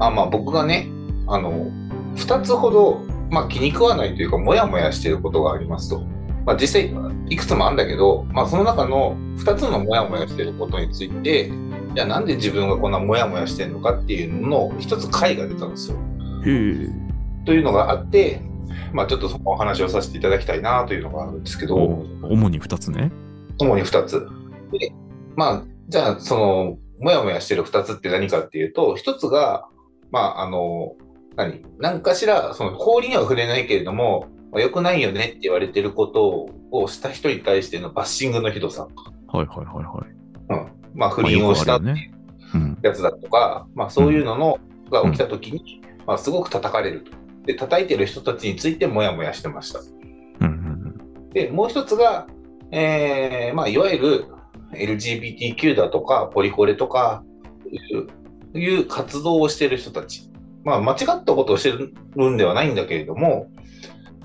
あまあ僕がね、あの、2つほど、まあ気に食わないというか、もやもやしてることがありますと。まあ実際、いくつもあるんだけど、まあその中の2つのもやもやしてることについて、じゃあなんで自分がこんなもやもやしてるのかっていうのの一つ解が出たんですよ。というのがあって、まあちょっとそのお話をさせていただきたいなというのがあるんですけど、お主に2つね。主に2つ。で、まあ、じゃあ、その、もやもやしてる2つって何かっていうと、1つが、まあ、あの、何？何かしら、その、氷には触れないけれども、まあ、良くないよねって言われてることをした人に対してのバッシングのひどさ。はいはいはいはい。うん。まあ、不倫をしたっていうまあよくあねうん。やつだとか、まあ、そういうのの、が起きたときに、まあ、すごく叩かれると。で、叩いてる人たちについてもやもやしてました。うんうんで、もう一つが、えーまあ、いわゆる LGBTQ だとか、ポリコレとかいう活動をしている人たち。まあ、間違ったことをしてるんではないんだけれども、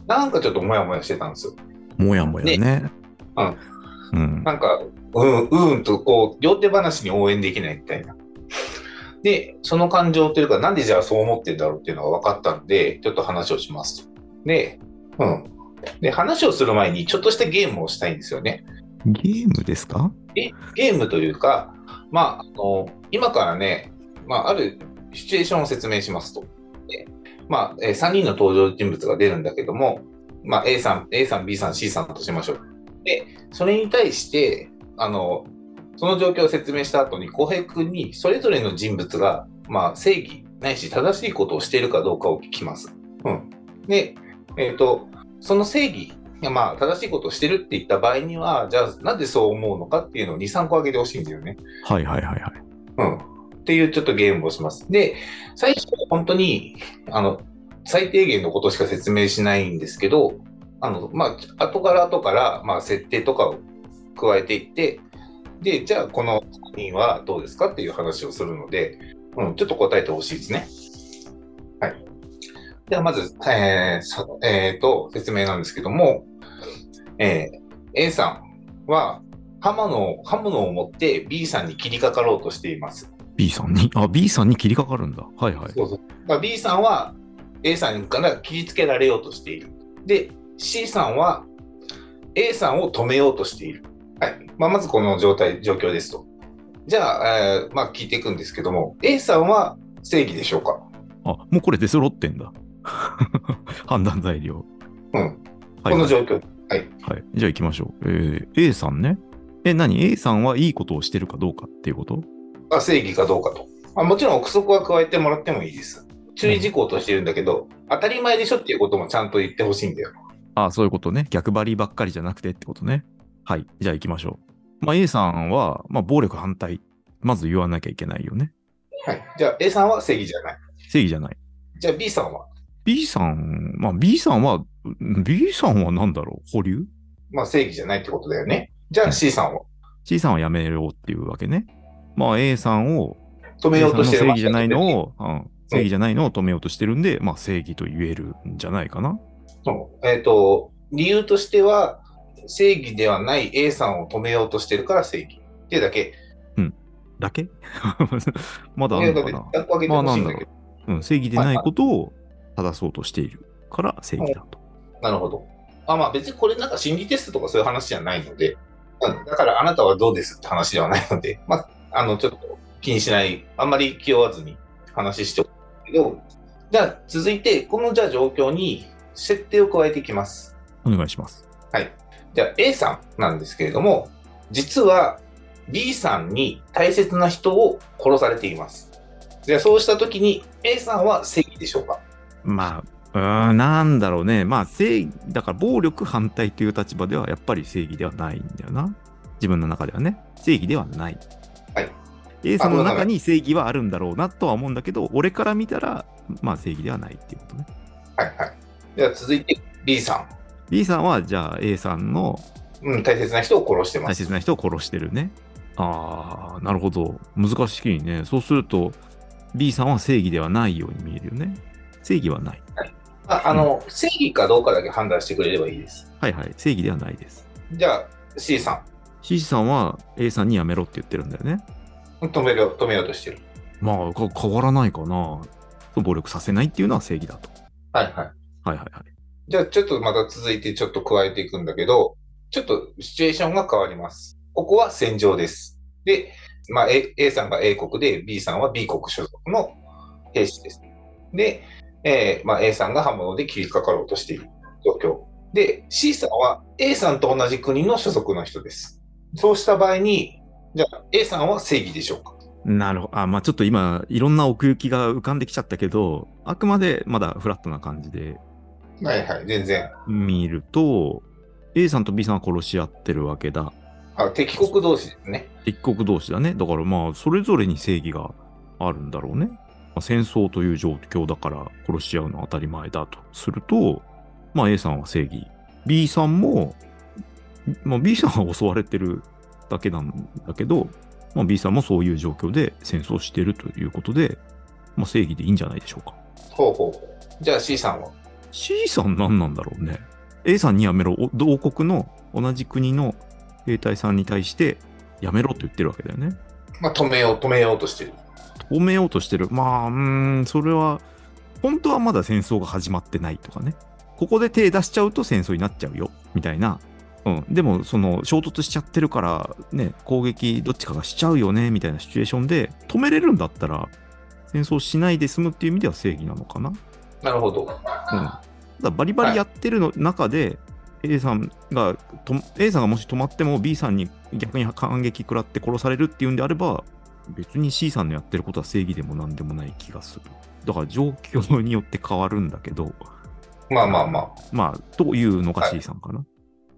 なんかちょっともやもやしてたんですよ。うん。もやもやね。うん。うん。なんか、うん、うんと、こう、両手話に応援できないみたいな。で、その感情というか、なんでじゃあそう思ってんだろうっていうのが分かったんで、ちょっと話をしますと。で、うん。で、話をする前に、ちょっとしたゲームをしたいんですよね。ゲームですか？えゲームというか、まあ、あの今からね、まあ、あるシチュエーションを説明しますと。でまあえー3人の登場人物が出るんだけども、まあ、A さん、A さん、B さん、C さんとしましょう。で、それに対して、あのその状況を説明した後に、浩平君にそれぞれの人物が、まあ、正義ないし正しいことをしているかどうかを聞きます。うん、で、えっ、と、その正義まあ、正しいことをしてるって言った場合には、じゃあ、なんでそう思うのかっていうのを2、3個挙げてほしいんだよね。はいはいはいはい。うん。っていうちょっとゲームをします。で、最初は、本当に、あの、最低限のことしか説明しないんですけど、あの、まあ、後から後から、まあ、設定とかを加えていって、で、じゃあ、この作品はどうですかっていう話をするので、うん、ちょっと答えてほしいですね。はい。では、まず、えーえーと、説明なんですけども、えー A さんは刃物を刃物を持って B さんに切りかかろうとしています。B さんに、あ、B さんに切りかかるんだ。はいはい。そうそうだ B さんは A さんから切りつけられようとしている。で、C さんは A さんを止めようとしている。はいまあ、まずこの状態、状況ですと。じゃあ、えーまあ、聞いていくんですけども、A さんは正義でしょうか？あ、もうこれ出揃ってんだ。判断材料。うん。はい、このはい。状況。はい。はい。じゃあ行きましょう。えー A さんね。え、何 ?A さんはいいことをしてるかどうかっていうこと？が正義かどうかと。まあ、もちろん憶測は加えてもらってもいいです。注意事項としてるんだけど、当たり前でしょっていうこともちゃんと言ってほしいんだよ。あそういうことね。逆張りばっかりじゃなくてってことね。はい。じゃあ行きましょう。まあ A さんは、まあ暴力反対。まず言わなきゃいけないよね。はい。じゃあ A さんは正義じゃない。正義じゃない。じゃあ B さんは？B さん、まあ B さんは、B さんは何だろう？保留？まあ正義じゃないってことだよね。じゃあ C さんは ?C さんはやめろっていうわけね。まあ A さんを、止めようとしてる正義じゃないのを、うん、正義じゃないのを止めようとしてるんで、まあ正義と言えるんじゃないかな。そうえっ、と、理由としては、正義ではない A さんを止めようとしてるから正義。っていうだけ。だけ？まだあるのかな？100個あげてほしいんだけど。うん、正義でないことを正そうとしているから正義だと。なるほど。あまあ別にこれなんか心理テストとかそういう話じゃないので、うんだからあなたはどうですって話ではないので、まあ、あの、ちょっと気にしない、あんまり気負わずに話しておくけど、じゃあ続いて、このじゃあ状況に設定を加えていきます。お願いします。じゃあ A さんなんですけれども、実は B さんに大切な人を殺されています。じゃあそうしたときに A さんは正義でしょうか？まあ、うーん、なんだろうね。まあ、正義、だから暴力反対という立場ではやっぱり正義ではないんだよな。自分の中ではね。正義ではない。はい。A さんの中に正義はあるんだろうなとは思うんだけど、俺から見たら、まあ正義ではないっていうことね。はいはい。では続いて B さ B さんは、じゃあ A さんのん。うん、大切な人を殺してます。大切な人を殺してるね。ああ、なるほど。難しいね。そうすると、B さんは正義ではないように見えるよね。正義はない。ああの、正義かどうかだけ判断してくれればいいです。はいはい。正義ではないです。じゃあ C さ C さんは A さんにやめろって言ってるんだよね。ん。止めよう、止めようとしてる。まあ、か変わらないかな。暴力させないっていうのは正義だと。はいはい。はいはいはい。じゃあちょっとまた続いてちょっと加えていくんだけど、ちょっとシチュエーションが変わります。ここは戦場です。で、まあ A, A さんが A 国で B さんは B 国所属の兵士です。で、えーまあ、A さんが刃物で切りかかろうとしている状況。で、C さんは A さんと同じ国の所属の人です。そうした場合に、じゃあ A さんは正義でしょうか？なるほど。あ、まあちょっと今、いろんな奥行きが浮かんできちゃったけど、あくまでまだフラットな感じではいはい、全然。見ると、A さんと B さんは殺し合ってるわけだ。あ敵国同士ですね。敵国同士だね。だからまあ、それぞれに正義があるんだろうね。まあ、戦争という状況だから殺し合うのは当たり前だとすると、まあ A さんは正義。B さんも、まあ B さんは襲われてるだけなんだけど、まあ B さんもそういう状況で戦争してるということで、まあ正義でいいんじゃないでしょうか。ほうほうほう。じゃあ C さんは？C さん何なんだろうね。A さんにやめろ。お同国の同じ国の兵隊さんに対してやめろと言ってるわけだよね。まあ、止めよう、止めようとしてる。止めようとしてる。まあ、うーん、それは、本当はまだ戦争が始まってないとかね。ここで手出しちゃうと戦争になっちゃうよ、みたいな。うん。でも、その、衝突しちゃってるから、ね、攻撃どっちかがしちゃうよね、みたいなシチュエーションで、止めれるんだったら、戦争しないで済むっていう意味では正義なのかな。なるほど。うん。ただバリバリやってるの中で、A さんがと、A さんがもし止まっても B さんに逆に反撃食らって殺されるっていうんであれば、別に C さんのやってることは正義でも何でもない気がする。だから状況によって変わるんだけど、まあまあままあ、というのがはい C さんかな。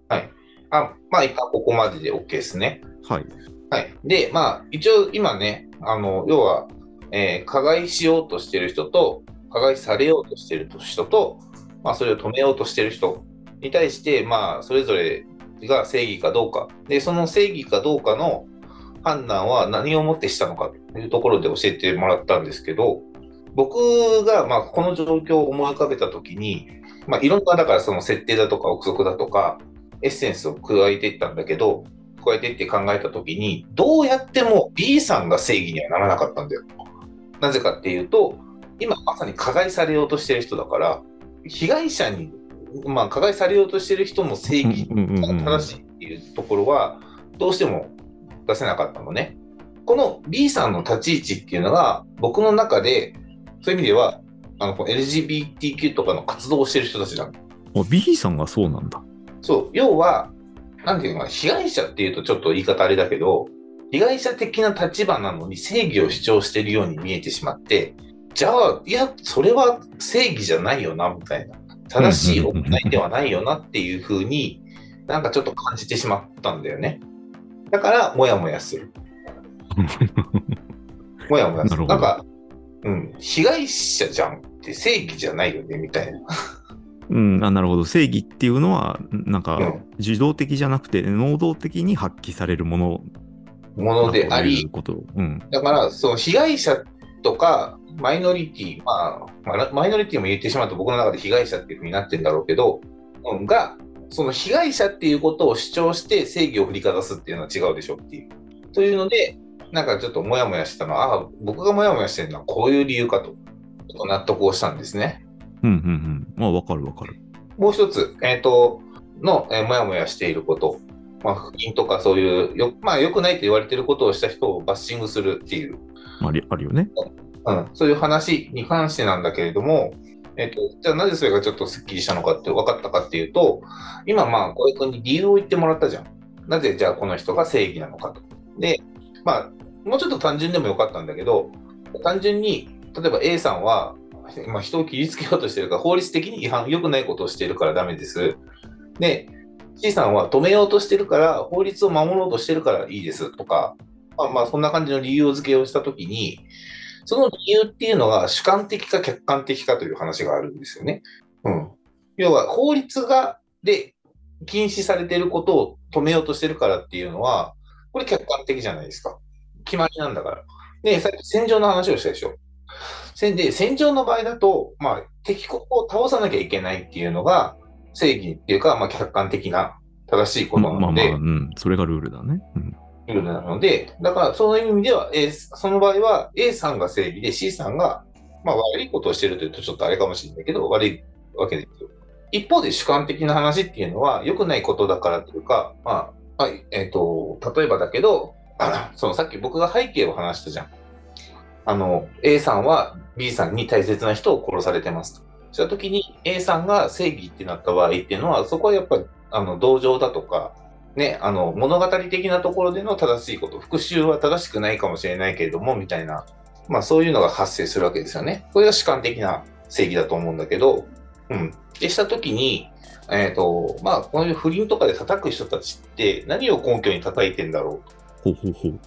あ。あまあ、一旦ここまでで OK ですね。はい。はい。で、まあ、一応今ね、あの、要は、えー加害しようとしてる人と、加害されようとしてる人と、まあ、それを止めようとしてる人に対して、まあ、それぞれが正義かどうか。で、その正義かどうかの判断は何をもってしたのかというところで教えてもらったんですけど、僕が、まあ、この状況を思い浮かべたときに、まあ、いろんな、だからその設定だとか憶測だとか、エッセンスを加えていったんだけど、加えていって考えたときに、どうやっても B さんが正義にはならなかったんだよ。なぜかっていうと、今まさに加害されようとしてる人だから、被害者に、まあ、加害されようとしてる人の正義が正しいっていうところは、どうしても出せなかったのね。この B さんの立ち位置っていうのが、僕の中で、そういう意味では、あの LGBTQ とかの活動をしてる人たちなの。あ B さんがそうなんだ。そう、要は、なんていうのかな、被害者っていうとちょっと言い方あれだけど、被害者的な立場なのに正義を主張しているように見えてしまって、じゃあ、いや、それは正義じゃないよな、みたいな。正しい行いではないよなっていうふうに、なんかちょっと感じてしまったんだよね。だから、もやもやする。もやもやする。なんか、うん、被害者じゃんって正義じゃないよね、みたいな。うん、あなるほど。正義っていうのは、なんかうん、受動的じゃなくて、能動的に発揮されるものものでありう、こと。うん。だから、その被害者とか、マイノリティ、まあ、まあマイノリティも言ってしまうと僕の中で被害者っていうふうになってるんだろうけど、うんが、その被害者っていうことを主張して正義を振りかざすっていうのは違うでしょっていう。というので、なんかちょっともやもやしたのは、ああ、僕がもやもやしてるのはこういう理由かと、ちょっと納得をしたんですね。うんうんうん。まあ、わかるわかる。もう一つ、えっ、と、の、えーもやもやしていること。まあ、不倫とかそういう、よまあ、良くないと言われていることをした人をバッシングするっていうありあるよね。うん、そういう話に関してなんだけれども、えっと、じゃあなぜそれがちょっとすっきりしたのかって分かったかっていうと、今まあ小江君に理由を言ってもらったじゃん。なぜじゃあこの人が正義なのかと。で、まあ、もうちょっと単純でもよかったんだけど、単純に、例えば A さんは、まあ、人を切りつけようとしてるから、法律的に違反、良くないことをしているからダメです。で、C さんは止めようとしてるから、法律を守ろうとしてるからいいですとか、まあ、まあそんな感じの理由付けをしたときに、その理由っていうのが主観的か客観的かという話があるんですよね。うん。要は法律が、で、禁止されてることを止めようとしてるからっていうのは、これ客観的じゃないですか。決まりなんだから。で、さっき戦場の話をしたでしょ。戦で、戦場の場合だと、まあ、敵国を倒さなきゃいけないっていうのが、正義っていうか、まあ、客観的な正しいことなので、まあまあ、うん。それがルールだね。うん。ルールなので、だからその意味では A、その場合は A さんが正義で C さんがまあ悪いことをしてるというとちょっとあれかもしれないけど、悪いわけですよ。一方で主観的な話っていうのは良くないことだからというか、まあ、はい、えっ、と、例えばだけど、そのさっき僕が背景を話したじゃん。あの、A さんは B さんに大切な人を殺されてますと。した時に A さんが正義ってなった場合っていうのは、そこはやっぱり、あの、同情だとか、ね、あの、物語的なところでの正しいこと、復讐は正しくないかもしれないけれども、みたいな、まあそういうのが発生するわけですよね。これが主観的な正義だと思うんだけど、うん。でした時に、えっ、ー、と、まあ、こういう不倫とかで叩く人たちって何を根拠に叩いてんだろう。ほうほうほう。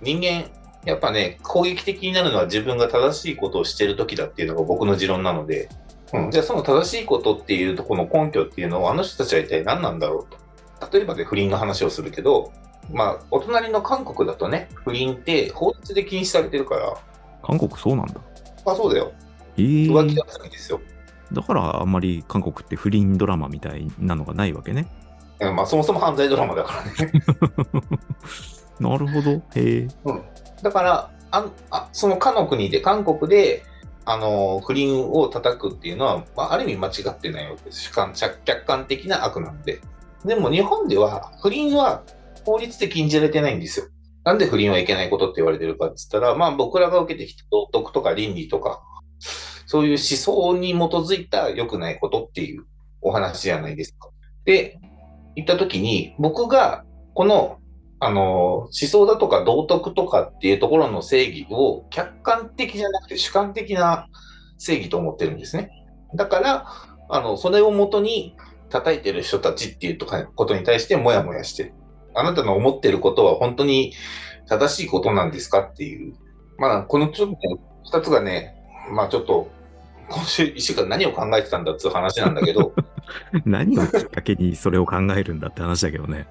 人間、やっぱね、攻撃的になるのは自分が正しいことをしてる時だっていうのが僕の持論なので、うん、じゃあその正しいことっていうとこの根拠っていうのをあの人たちは一体何なんだろうと。例えばで不倫の話をするけど、まあ、お隣の韓国だとね、不倫って法律で禁止されてるから。韓国そうなんだ。あ、そうだよ。えー、浮気だったんですよ。だからあんまり韓国って不倫ドラマみたいなのがないわけね。まあ、そもそも犯罪ドラマだからね。なるほど。へえ。うん。だからああ、そのかの国で、韓国で、あの不倫を叩くっていうのは、まあ、ある意味間違ってないわけです。主観客観的な悪なんで。でも日本では不倫は法律で禁じられてないんですよ。なんで不倫はいけないことって言われてるかって言ったら、まあ僕らが受けてきた道徳とか倫理とか、そういう思想に基づいた良くないことっていうお話じゃないですか。で、言ったときに、僕がこの、あの、思想だとか道徳とかっていうところの正義を客観的じゃなくて主観的な正義と思ってるんですね。だから、あの、それをもとに叩いてる人たちっていうことに対してもやもやしてる。あなたの思ってることは本当に正しいことなんですかっていう。まあ、このちょっと二つがね、まあちょっと、今週一週間何を考えてたんだっていう話なんだけど。何をきっかけにそれを考えるんだって話だけどね。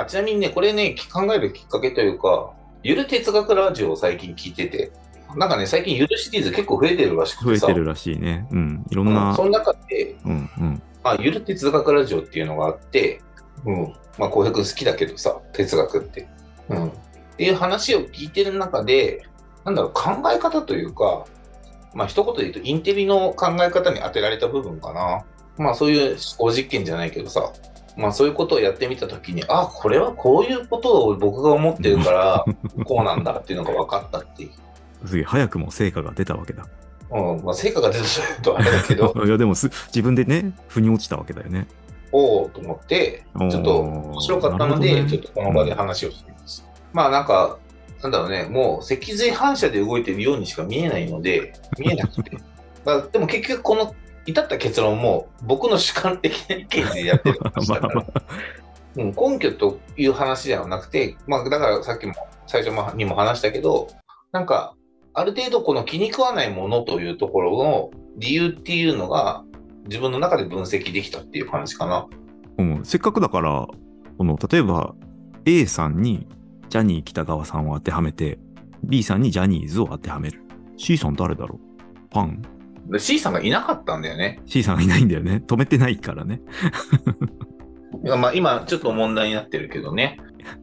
あ、ちなみにね、これね、考えるきっかけというか、ゆる哲学ラジオを最近聞いてて、なんかね、最近ゆるシリーズ結構増えてるらしくてさ。増えてるらしいね。うん。いろんな。うん、その中で、うんうん。まあ、ゆる哲学ラジオっていうのがあって、うん。まあ、浩平君好きだけどさ、哲学って。うん。っていう話を聞いてる中で、なんだろう、考え方というか、まあ、一言で言うと、インテリの考え方に当てられた部分かな。まあ、そういう思考実験じゃないけどさ、まあ、そういうことをやってみたときに、あ、これはこういうことを僕が思ってるから、こうなんだっていうのが分かったっていう。すげえ、早くも成果が出たわけだ。うん、まあ、成果が出たとあれだけど。いや、でもす、自分でね、腑に落ちたわけだよね。おおと思って、ちょっと面白かったので、ね、ちょっとこの場で話をしています。うん、まあ、なんか、なんだろうね、もう脊髄反射で動いてるようにしか見えないので、見えなくて。まあ、でも結局、この至った結論も僕の主観的な意見でやってる話だから、うん、根拠という話ではなくて、まあ、だからさっきも最初にも話したけど、なんか、ある程度この気に食わないものというところの理由っていうのが自分の中で分析できたっていう話かな。うん、せっかくだから、この例えば A さんにジャニー北川さんを当てはめて、B さんにジャニーズを当てはめる。C さん誰だろう？パン？?C さんがいなかったんだよね。C さんがいないんだよね。止めてないからね。まあ今ちょっと問題になってるけどね。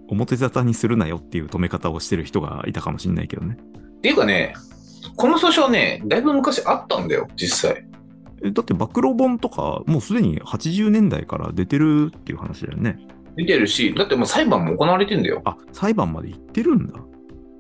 表沙汰にするなよっていう止め方をしてる人がいたかもしれないけどね。っていうかね、この訴訟ね、だいぶ昔あったんだよ、実際。えだって暴露本とか、もうすでに80年代から出てるっていう話だよね。出てるし、だってもう裁判も行われてんだよ。あ、裁判まで行ってるんだ。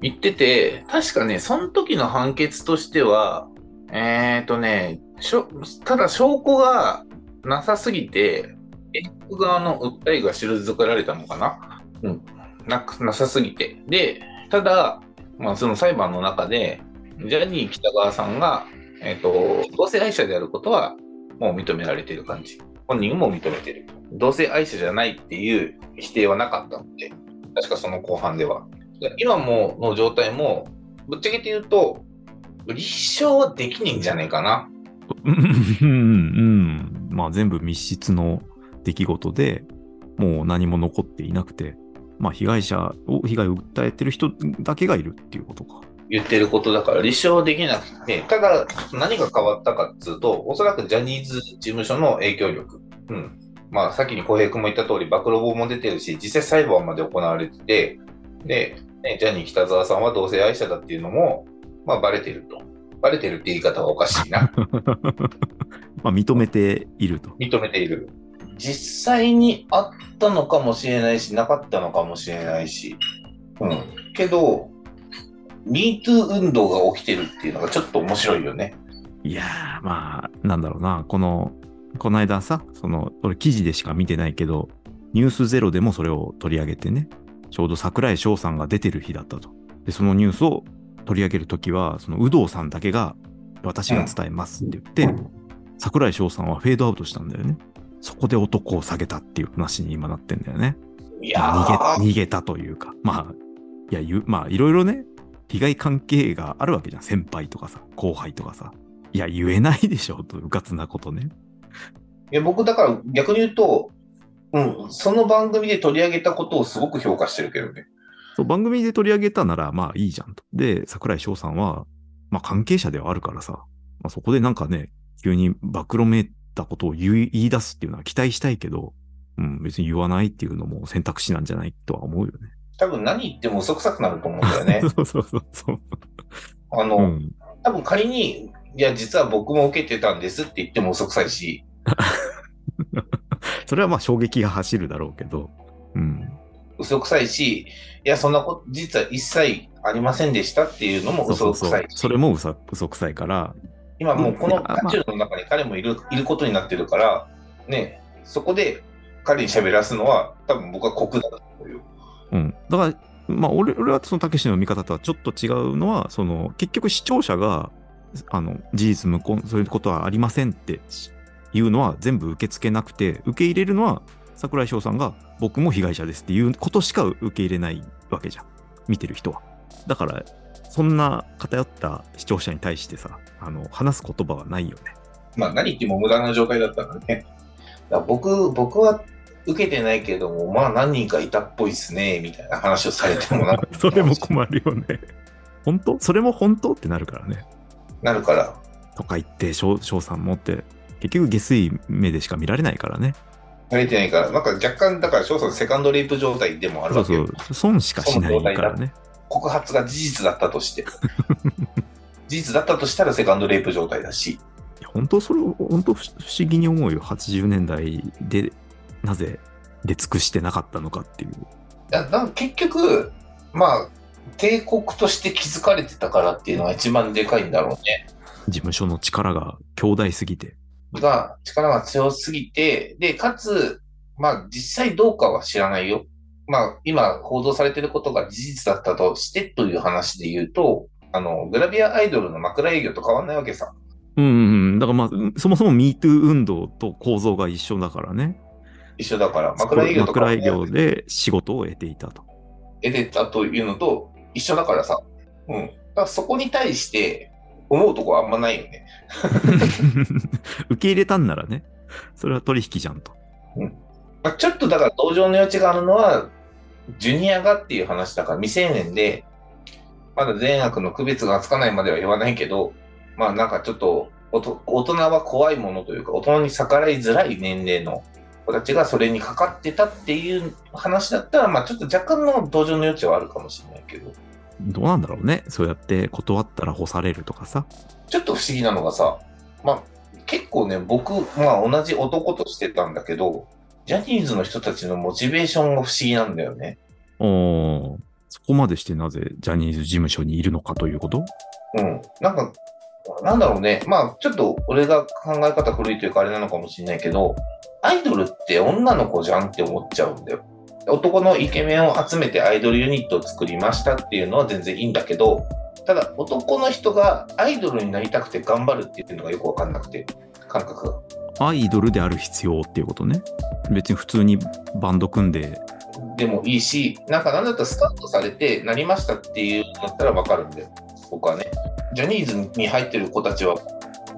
行ってて、確かね、その時の判決としては、えっ、ー、とね、しょただ証拠がなさすぎて、X 側の訴えが退けられたのかな？うん。ななさすぎて。で、ただ、まあ、その裁判の中で、ジャニー喜多川さんが、えっ、ー、と、同性愛者であることはもう認められている感じ。本人も認めてる。同性愛者じゃないっていう否定はなかったので、確かその後半では。今もの状態も、ぶっちゃけて言うと、立証はできないんじゃないかな。うん、うん、まあ全部密室の出来事で、もう何も残っていなくて、まあ、被害者を、被害を訴えてる人だけがいるっていうことか。言ってることだから立証できなくて、ただ何が変わったかっつうと、おそらくジャニーズ事務所の影響力。うん。まあ、さっきに小平君も言った通り、暴露本も出てるし、実際裁判まで行われてて、で、ね、ジャニー北沢さんは同性愛者だっていうのも、まあ、バレてると。バレてるって言い方はおかしいな。まあ認めていると。認めている。実際にあったのかもしれないし、なかったのかもしれないし。うん。けど、MeToo 運動が起きてるっていうのがちょっと面白いよね。いやー、まあ、なんだろうな、この、この間さ、その、俺記事でしか見てないけど、ニュースゼロでもそれを取り上げてね、ちょうど桜井翔さんが出てる日だったと。で、そのニュースを取り上げるときは、その有働さんだけが、私が伝えますって言って、桜井翔さんはフェードアウトしたんだよね。そこで男を下げたっていう話に今なってんだよね。いや逃げ逃げたというか、まあ、いや、ゆまあ、いろいろね、被害関係があるわけじゃん。先輩とかさ、後輩とかさ。いや、言えないでしょ、と、うかつなことね。いや僕だから逆に言うと、うん、その番組で取り上げたことをすごく評価してるけどね。そう番組で取り上げたなら、まあいいじゃんと。で、桜井翔さんは、まあ関係者ではあるからさ、まあ、そこでなんかね、急に暴露めいたことを言い言い出すっていうのは期待したいけど、うん、別に言わないっていうのも選択肢なんじゃないとは思うよね。多分何言っても嘘くさくなると思うんだよね。そうそうそうそう。あの、うん。多分仮に、いや、実は僕も受けてたんですって言っても嘘くさいし、それはまあ衝撃が走るだろうけど、うん。嘘くさいし、いや、そんなこと、実は一切ありませんでしたっていうのも嘘くさい。し、それも嘘嘘くさいから、今もうこの渦中の中に彼もいるいることになってるから、ね、そこで彼に喋らすのは、多分僕は酷だと思うよ。うん。だから、まあ、俺俺はそのたけしの見方とはちょっと違うのは、その、結局視聴者が、あの、事実無根、そういうことはありませんっていうのは全部受け付けなくて、受け入れるのは、桜井翔さんが僕も被害者ですっていうことしか受け入れないわけじゃん。見てる人は。だから、そんな偏った視聴者に対してさ、あの、話す言葉はないよね。まあ、何言っても無駄な状態だったからね。だから僕、僕は受けてないけども、まあ何人かいたっぽいっすね、みたいな話をされてもな それも困るよね。本当？それも本当？ってなるからね。なるから。とか言って、翔翔さんもって、結局下水目でしか見られないからね。されてないから、なんか若干、だから翔さんセカンドレイプ状態でもあるそうわけよ。そう、損しかしないからね。告発が事実だったとして。事実だったとしたらセカンドレイプ状態だし。本当それを、本当不不思議に思うよ。80年代で、なぜ出尽くしてなかったのかっていう。いやなんか結局、まあ、帝国として築かれてたからっていうのが一番でかいんだろうね。事務所の力が強大すぎて。が、力が強すぎて、で、かつ、まあ、実際どうかは知らないよ。まあ、今報道されてることが事実だったとしてという話で言うと、あの、グラビアアイドルの枕営業と変わんないわけさ。うんうんうん。だからまあ、そもそも MeToo 運動と構造が一緒だからね。一緒だから、枕営業と枕営業で仕事を得ていたと。得てたというのと一緒だからさ。うん。だからそこに対して思うとこはあんまないよね。受け入れたんならね、それは取引じゃんと。まあ、ちょっとだから同情の余地があるのは、ジュニアがっていう話だから未成年で、まだ善悪の区別がつかないまでは言わないけど、まあなんかちょっとおと大人は怖いものというか、大人に逆らいづらい年齢の子たちがそれにかかってたっていう話だったら、まあちょっと若干の同情の余地はあるかもしれないけど、どうなんだろうね。そうやって断ったら干されるとかさ。ちょっと不思議なのがさ、まあ結構ね、僕、まあ同じ男としてたんだけど、ジャニーズの人たちのモチベーションが不思議なんだよね。おーそこまでしてなぜジャニーズ事務所にいるのかということ？うん。なんか、なんだろうね。まあ、ちょっと俺が考え方古いというかあれなのかもしれないけど、アイドルって女の子じゃんって思っちゃうんだよ。男のイケメンを集めてアイドルユニットを作りましたっていうのは全然いいんだけど、ただ男の人がアイドルになりたくて頑張るっていうのがよくわかんなくて、感覚が。アイドルである必要っていうことね。別に普通にバンド組んで、でもいいし、なんかなんだったらスカウトされてなりましたっていうんだったらわかるんだよ。僕はね。ジャニーズに入ってる子たちは、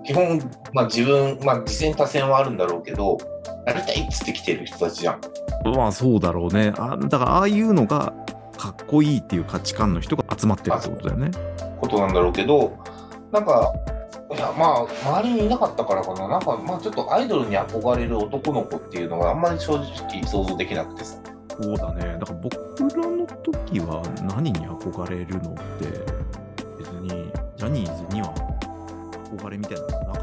基本、まあ自分、まあ自戦多戦はあるんだろうけど、なりたいっつって来てる人たちじゃん。まあそうだろうね。あだからああいうのがかっこいいっていう価値観の人が集まってるってことだよね。ことなんだろうけど、なんか、いやまあ、周りにいなかったからかな。なんか、まあちょっとアイドルに憧れる男の子っていうのがあんまり正直想像できなくてさ。そうだね。だから僕らの時は何に憧れるのって、別にジャニーズにはれみたいなの